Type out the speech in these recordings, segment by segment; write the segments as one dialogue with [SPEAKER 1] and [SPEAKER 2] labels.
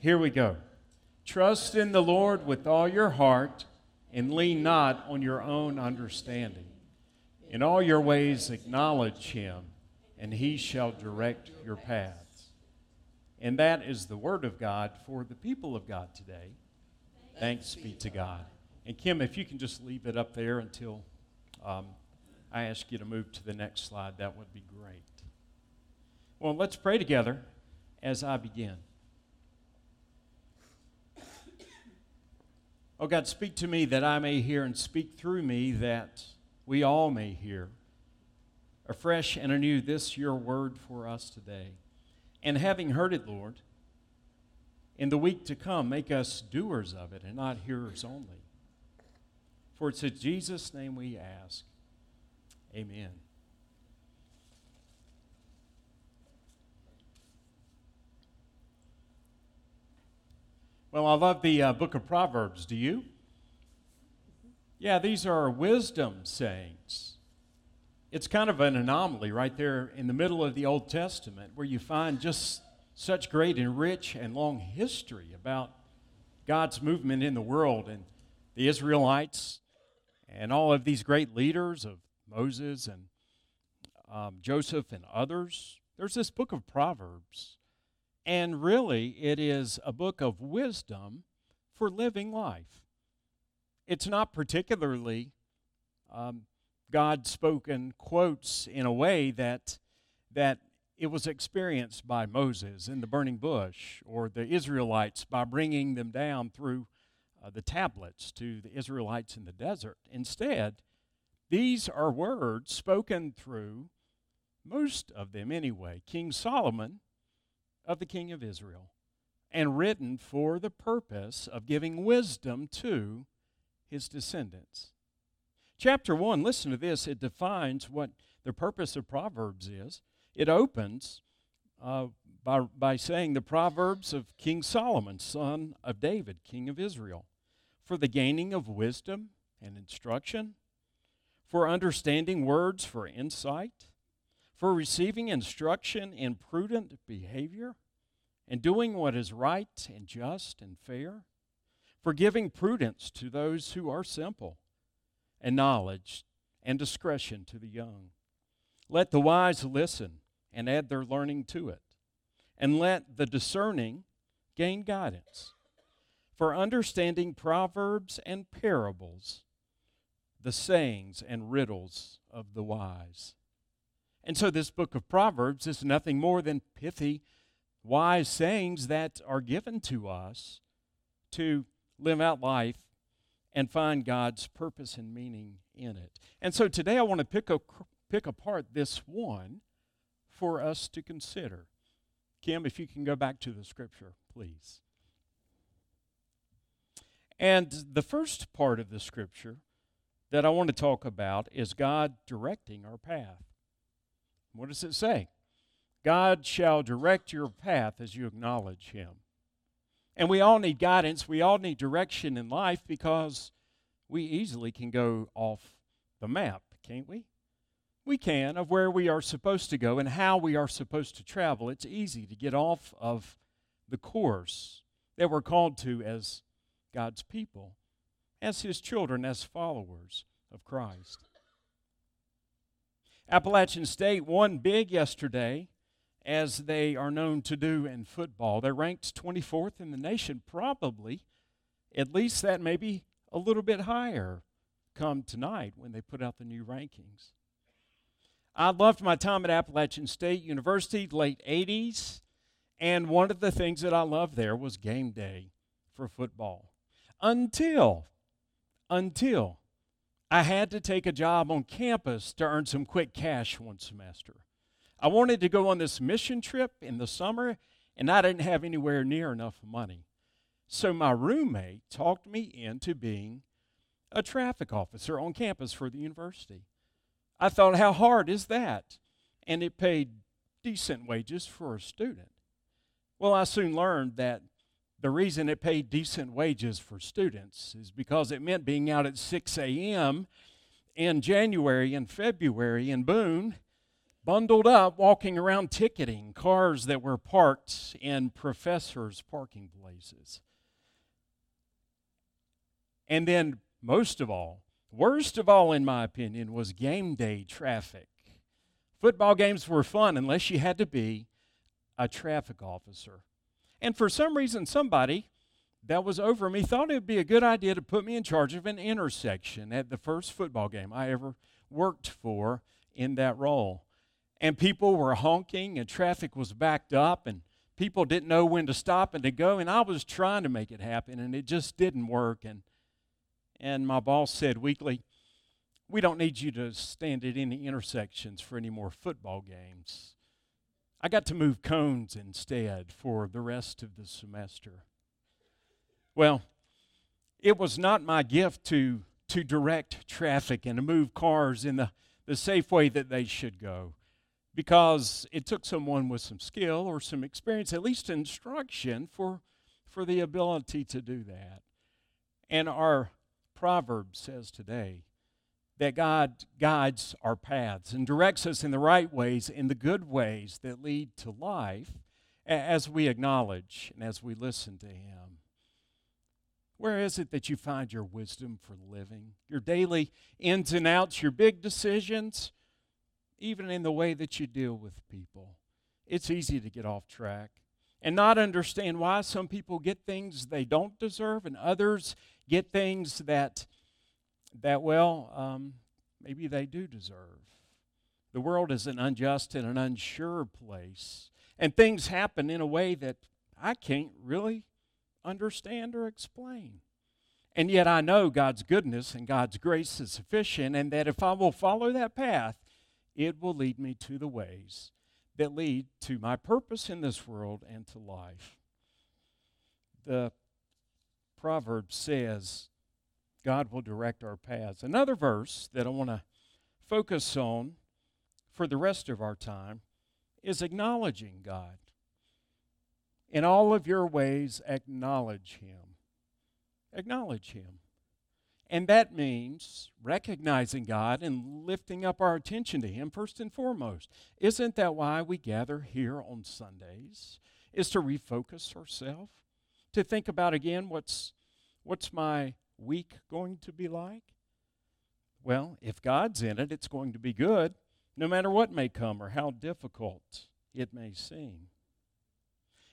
[SPEAKER 1] Here we go. Trust in the Lord with all your heart and lean not on your own understanding. In all your ways acknowledge him, and he shall direct your paths. And that is the word of God for the people of God today. Thanks be to God. And Kim, if you can just leave it up there until um, I ask you to move to the next slide, that would be great. Well, let's pray together as I begin. Oh God, speak to me that I may hear, and speak through me that we all may hear. Afresh and anew, this your word for us today. And having heard it, Lord, in the week to come, make us doers of it and not hearers only. For it's in Jesus' name we ask. Amen. Well, I love the uh, book of Proverbs. Do you? Yeah, these are wisdom sayings. It's kind of an anomaly right there in the middle of the Old Testament where you find just such great and rich and long history about God's movement in the world and the Israelites and all of these great leaders of Moses and um, Joseph and others. There's this book of Proverbs and really, it is a book of wisdom for living life. It's not particularly um, God spoken quotes in a way that, that it was experienced by Moses in the burning bush or the Israelites by bringing them down through uh, the tablets to the Israelites in the desert. Instead, these are words spoken through, most of them anyway, King Solomon of the king of Israel and written for the purpose of giving wisdom to his descendants. Chapter 1, listen to this, it defines what the purpose of Proverbs is. It opens uh, by, by saying the Proverbs of King Solomon, son of David, king of Israel, for the gaining of wisdom and instruction, for understanding words for insight for receiving instruction in prudent behavior and doing what is right and just and fair, for giving prudence to those who are simple, and knowledge and discretion to the young. Let the wise listen and add their learning to it, and let the discerning gain guidance. For understanding proverbs and parables, the sayings and riddles of the wise. And so, this book of Proverbs is nothing more than pithy, wise sayings that are given to us to live out life and find God's purpose and meaning in it. And so, today I want to pick, a, pick apart this one for us to consider. Kim, if you can go back to the scripture, please. And the first part of the scripture that I want to talk about is God directing our path. What does it say? God shall direct your path as you acknowledge Him. And we all need guidance. We all need direction in life because we easily can go off the map, can't we? We can, of where we are supposed to go and how we are supposed to travel. It's easy to get off of the course that we're called to as God's people, as His children, as followers of Christ. Appalachian State won big yesterday, as they are known to do in football. They're ranked 24th in the nation, probably. At least that may be a little bit higher come tonight when they put out the new rankings. I loved my time at Appalachian State University, late 80s, and one of the things that I loved there was game day for football. Until, until I had to take a job on campus to earn some quick cash one semester. I wanted to go on this mission trip in the summer, and I didn't have anywhere near enough money. So my roommate talked me into being a traffic officer on campus for the university. I thought, how hard is that? And it paid decent wages for a student. Well, I soon learned that the reason it paid decent wages for students is because it meant being out at 6 a.m. in January and February in Boone bundled up walking around ticketing cars that were parked in professors' parking places. And then, most of all, worst of all, in my opinion, was game day traffic. Football games were fun unless you had to be a traffic officer. And for some reason, somebody that was over me thought it would be a good idea to put me in charge of an intersection at the first football game I ever worked for in that role. And people were honking, and traffic was backed up, and people didn't know when to stop and to go. And I was trying to make it happen, and it just didn't work. And, and my boss said weekly, We don't need you to stand at any intersections for any more football games. I got to move cones instead for the rest of the semester. Well, it was not my gift to, to direct traffic and to move cars in the, the safe way that they should go because it took someone with some skill or some experience, at least instruction, for, for the ability to do that. And our proverb says today that God guides our paths and directs us in the right ways, in the good ways that lead to life, as we acknowledge and as we listen to Him. Where is it that you find your wisdom for living? Your daily ins and outs, your big decisions, even in the way that you deal with people. It's easy to get off track and not understand why some people get things they don't deserve and others get things that that, well, um, maybe they do deserve. The world is an unjust and an unsure place, and things happen in a way that I can't really understand or explain. And yet I know God's goodness and God's grace is sufficient, and that if I will follow that path, it will lead me to the ways that lead to my purpose in this world and to life. The proverb says, God will direct our paths. Another verse that I want to focus on for the rest of our time is acknowledging God. In all of your ways, acknowledge Him. Acknowledge Him. And that means recognizing God and lifting up our attention to Him first and foremost. Isn't that why we gather here on Sundays? Is to refocus ourselves, to think about again what's, what's my week going to be like? Well, if God's in it, it's going to be good, no matter what may come or how difficult it may seem.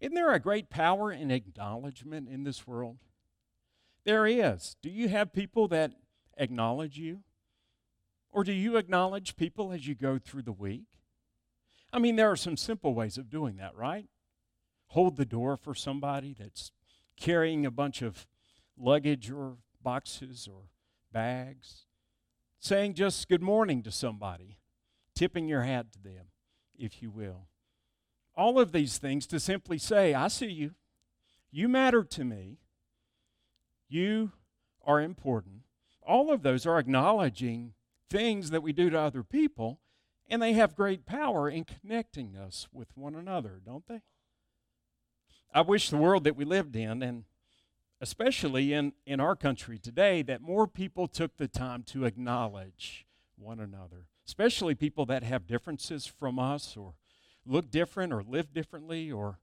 [SPEAKER 1] Isn't there a great power in acknowledgement in this world? There is. Do you have people that acknowledge you? Or do you acknowledge people as you go through the week? I mean, there are some simple ways of doing that, right? Hold the door for somebody that's carrying a bunch of luggage or boxes or bags, saying just good morning to somebody, tipping your hat to them, if you will. All of these things to simply say, I see you. You matter to me. You are important. All of those are acknowledging things that we do to other people, and they have great power in connecting us with one another, don't they? I wish the world that we lived in, and especially in, in our country today, that more people took the time to acknowledge one another, especially people that have differences from us or look different or live differently or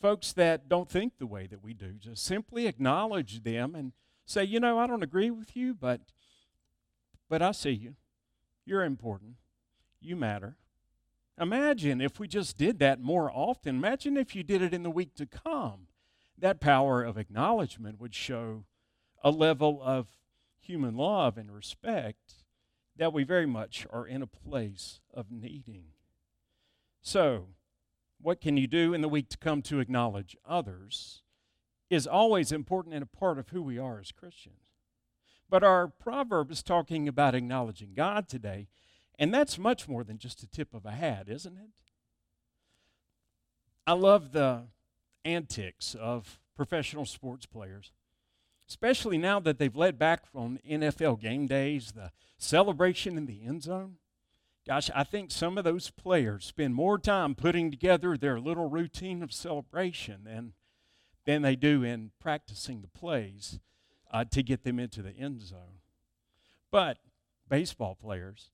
[SPEAKER 1] folks that don't think the way that we do. Just simply acknowledge them and say, you know, I don't agree with you, but but I see you. You're important. You matter. Imagine if we just did that more often. Imagine if you did it in the week to come that power of acknowledgement would show a level of human love and respect that we very much are in a place of needing. So, what can you do in the week to come to acknowledge others is always important and a part of who we are as Christians. But our proverb is talking about acknowledging God today, and that's much more than just a tip of a hat, isn't it? I love the antics of professional sports players, especially now that they've led back from NFL game days, the celebration in the end zone. Gosh, I think some of those players spend more time putting together their little routine of celebration than, than they do in practicing the plays uh, to get them into the end zone. But baseball players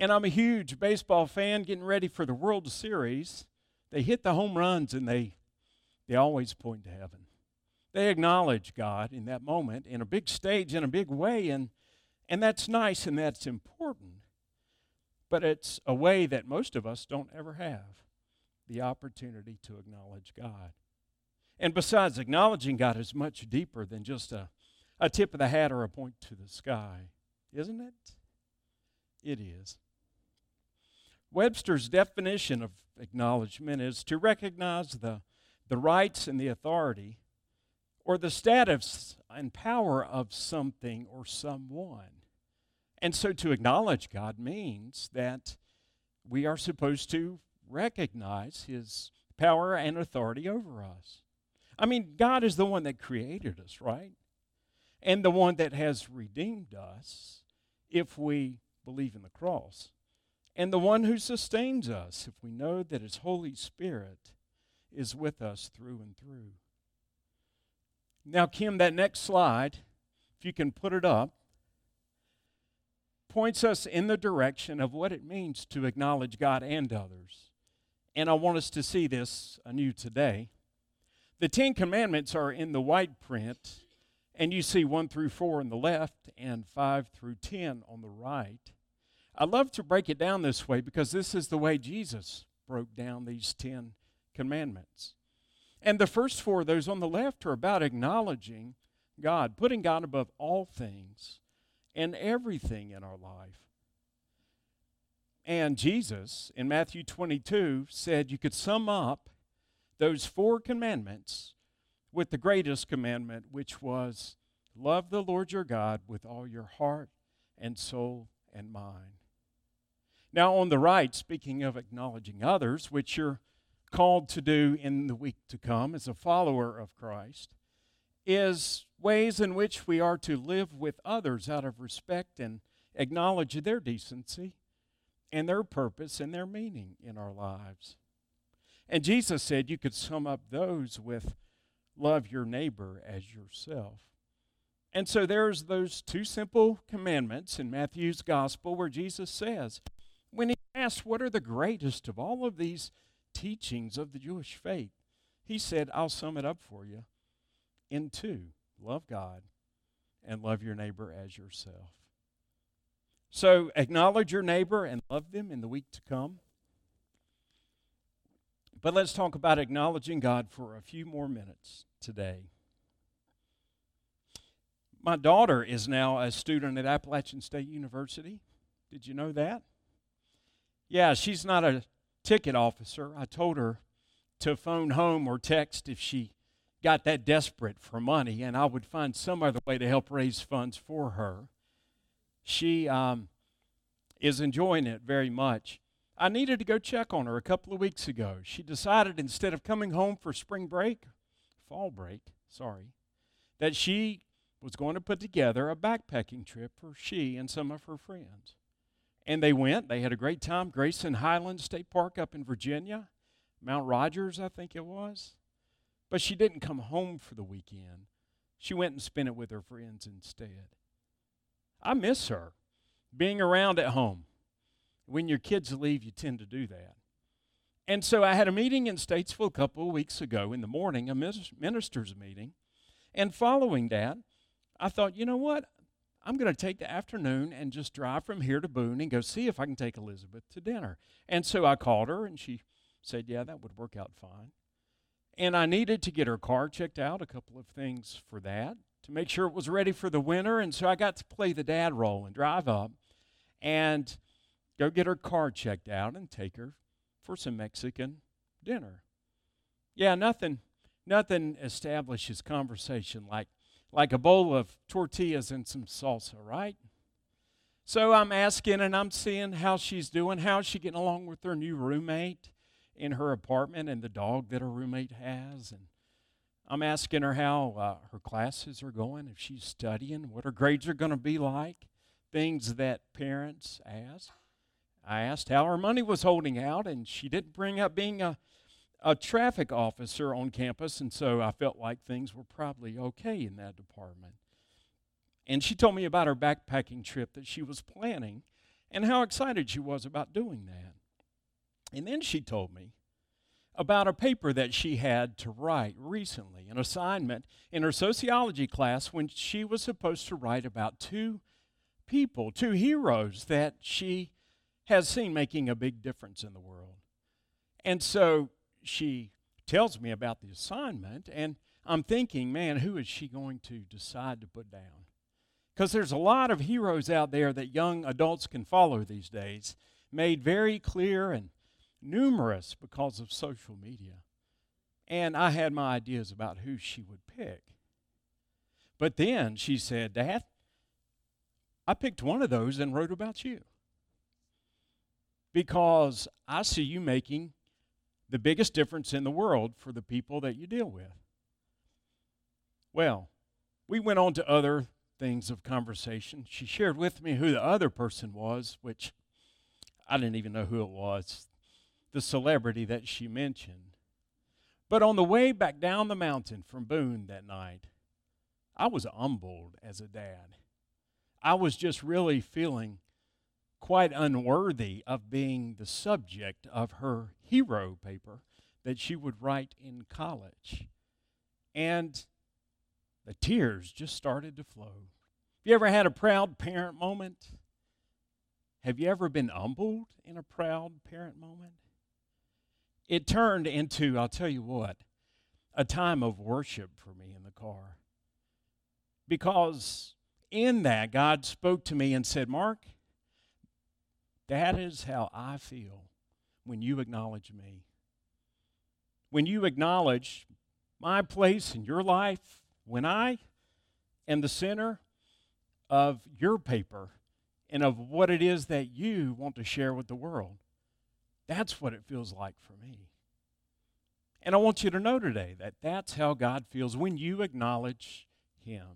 [SPEAKER 1] and I'm a huge baseball fan getting ready for the World Series, they hit the home runs and they, they always point to heaven. They acknowledge God in that moment in a big stage, in a big way, and, and that's nice and that's important. But it's a way that most of us don't ever have the opportunity to acknowledge God. And besides, acknowledging God is much deeper than just a, a tip of the hat or a point to the sky, isn't it? It is. Webster's definition of acknowledgement is to recognize the, the rights and the authority or the status and power of something or someone. And so to acknowledge God means that we are supposed to recognize his power and authority over us. I mean, God is the one that created us, right? And the one that has redeemed us if we believe in the cross and the one who sustains us if we know that His Holy Spirit is with us through and through. Now, Kim, that next slide, if you can put it up, points us in the direction of what it means to acknowledge God and others. And I want us to see this anew today. The Ten Commandments are in the white print, and you see 1 through 4 on the left and 5 through 10 on the right. I love to break it down this way because this is the way Jesus broke down these 10 commandments. And the first four, those on the left, are about acknowledging God, putting God above all things and everything in our life. And Jesus, in Matthew 22, said you could sum up those four commandments with the greatest commandment, which was love the Lord your God with all your heart and soul and mind. Now, on the right, speaking of acknowledging others, which you're called to do in the week to come as a follower of Christ, is ways in which we are to live with others out of respect and acknowledge their decency and their purpose and their meaning in our lives. And Jesus said you could sum up those with love your neighbor as yourself. And so there's those two simple commandments in Matthew's gospel where Jesus says, when he asked, What are the greatest of all of these teachings of the Jewish faith? He said, I'll sum it up for you in two love God and love your neighbor as yourself. So acknowledge your neighbor and love them in the week to come. But let's talk about acknowledging God for a few more minutes today. My daughter is now a student at Appalachian State University. Did you know that? Yeah, she's not a ticket officer. I told her to phone home or text if she got that desperate for money, and I would find some other way to help raise funds for her. She um, is enjoying it very much. I needed to go check on her a couple of weeks ago. She decided instead of coming home for spring break, fall break, sorry, that she was going to put together a backpacking trip for she and some of her friends. And they went. They had a great time. Grayson Highland State Park up in Virginia, Mount Rogers, I think it was. But she didn't come home for the weekend. She went and spent it with her friends instead. I miss her being around at home. When your kids leave, you tend to do that. And so I had a meeting in Statesville a couple of weeks ago in the morning, a minister's meeting. And following that, I thought, you know what? I'm going to take the afternoon and just drive from here to Boone and go see if I can take Elizabeth to dinner. And so I called her and she said, Yeah, that would work out fine. And I needed to get her car checked out, a couple of things for that, to make sure it was ready for the winter. And so I got to play the dad role and drive up and go get her car checked out and take her for some Mexican dinner. Yeah, nothing nothing establishes conversation like like a bowl of tortillas and some salsa, right? So I'm asking and I'm seeing how she's doing. How's she getting along with her new roommate in her apartment and the dog that her roommate has? And I'm asking her how uh, her classes are going, if she's studying, what her grades are going to be like, things that parents ask. I asked how her money was holding out, and she didn't bring up being a a traffic officer on campus, and so I felt like things were probably okay in that department. And she told me about her backpacking trip that she was planning, and how excited she was about doing that. And then she told me about a paper that she had to write recently, an assignment in her sociology class when she was supposed to write about two people, two heroes that she has seen making a big difference in the world. And so she tells me about the assignment, and I'm thinking, man, who is she going to decide to put down? Because there's a lot of heroes out there that young adults can follow these days, made very clear and numerous because of social media. And I had my ideas about who she would pick. But then she said, Dad, I picked one of those and wrote about you. Because I see you making the biggest difference in the world for the people that you deal with. Well, we went on to other things of conversation. She shared with me who the other person was, which I didn't even know who it was, the celebrity that she mentioned. But on the way back down the mountain from Boone that night, I was humbled as a dad. I was just really feeling quite unworthy of being the subject of her hero paper that she would write in college. And the tears just started to flow. Have you ever had a proud parent moment? Have you ever been humbled in a proud parent moment? It turned into, I'll tell you what, a time of worship for me in the car. Because in that, God spoke to me and said, Mark, that is how I feel when you acknowledge me. When you acknowledge my place in your life, when I am the center of your paper and of what it is that you want to share with the world, that's what it feels like for me. And I want you to know today that that's how God feels when you acknowledge Him.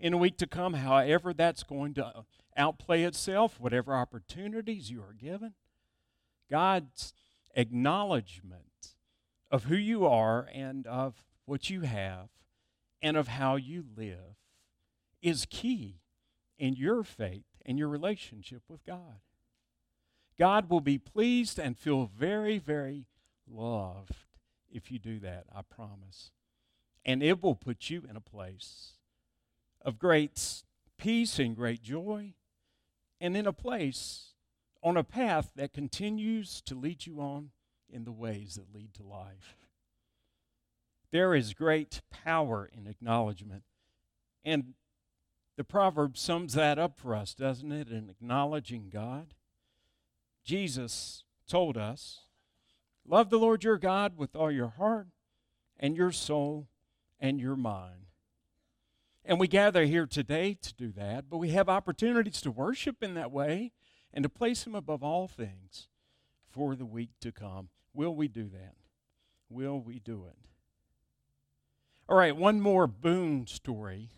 [SPEAKER 1] In a week to come, however, that's going to outplay itself, whatever opportunities you are given. God's acknowledgement of who you are and of what you have and of how you live is key in your faith and your relationship with God. God will be pleased and feel very, very loved if you do that, I promise. And it will put you in a place of great peace and great joy and in a place on a path that continues to lead you on in the ways that lead to life. There is great power in acknowledgement. And the proverb sums that up for us, doesn't it? In acknowledging God. Jesus told us, Love the Lord your God with all your heart and your soul and your mind. And we gather here today to do that, but we have opportunities to worship in that way and to place Him above all things for the week to come. Will we do that? Will we do it? All right, one more Boone story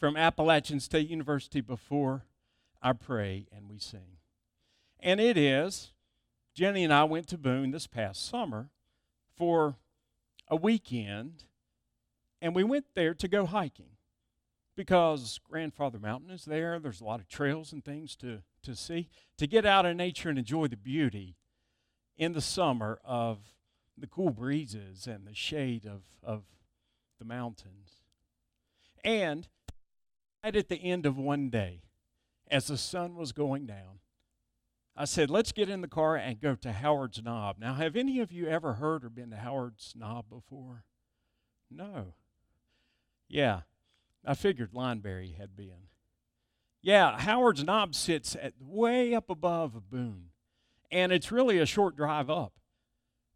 [SPEAKER 1] from Appalachian State University before I pray and we sing. And it is Jenny and I went to Boone this past summer for a weekend, and we went there to go hiking because Grandfather Mountain is there. There's a lot of trails and things to, to see. To get out in nature and enjoy the beauty in the summer of the cool breezes and the shade of, of the mountains. And right at the end of one day, as the sun was going down, I said, let's get in the car and go to Howard's Knob. Now, have any of you ever heard or been to Howard's Knob before? No. Yeah, I figured Lineberry had been. Yeah, Howard's Knob sits at way up above Boone, and it's really a short drive up.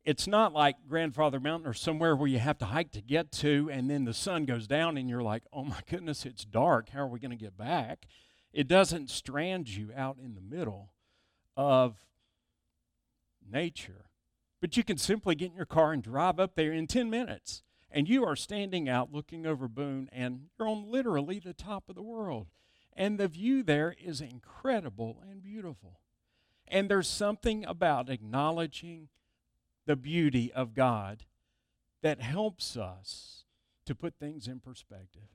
[SPEAKER 1] It's not like Grandfather Mountain or somewhere where you have to hike to get to, and then the sun goes down, and you're like, oh my goodness, it's dark. How are we going to get back? It doesn't strand you out in the middle of nature. But you can simply get in your car and drive up there in 10 minutes and you are standing out looking over Boone, and you're on literally the top of the world. And the view there is incredible and beautiful. And there's something about acknowledging the beauty of God that helps us to put things in perspective.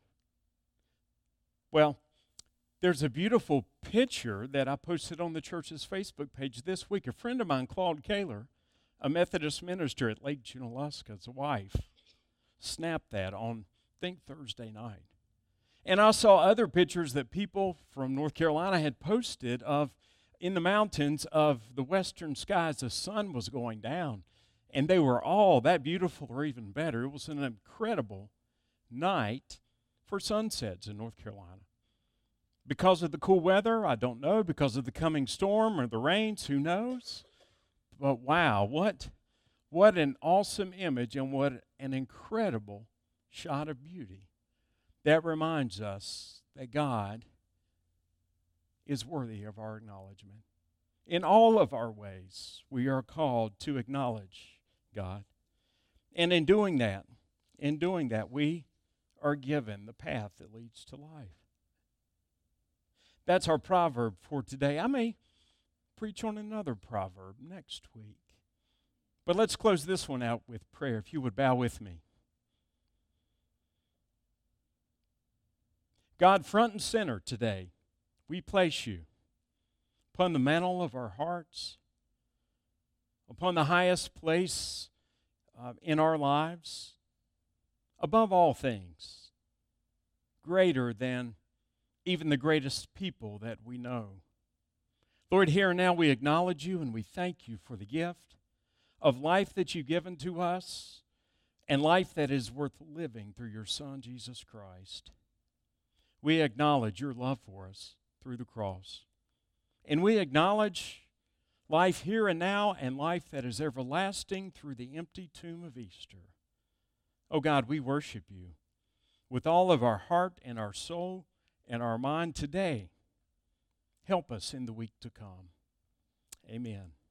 [SPEAKER 1] Well, There's a beautiful picture that I posted on the church's Facebook page this week. A friend of mine, Claude Kaler, a Methodist minister at Lake Junaluska's wife, snapped that on, I think, Thursday night. And I saw other pictures that people from North Carolina had posted of in the mountains of the western skies. The sun was going down, and they were all that beautiful or even better. It was an incredible night for sunsets in North Carolina. Because of the cool weather, I don't know. Because of the coming storm or the rains, who knows? But wow, what, what an awesome image and what an incredible shot of beauty. That reminds us that God is worthy of our acknowledgement. In all of our ways, we are called to acknowledge God. And in doing that, in doing that, we are given the path that leads to life. That's our proverb for today. I may preach on another proverb next week. But let's close this one out with prayer. If you would bow with me. God, front and center today, we place you upon the mantle of our hearts, upon the highest place uh, in our lives, above all things, greater than even the greatest people that we know. Lord, here and now we acknowledge you and we thank you for the gift of life that you've given to us and life that is worth living through your Son, Jesus Christ. We acknowledge your love for us through the cross. And we acknowledge life here and now and life that is everlasting through the empty tomb of Easter. Oh God, we worship you with all of our heart and our soul and our mind today. Help us in the week to come. Amen.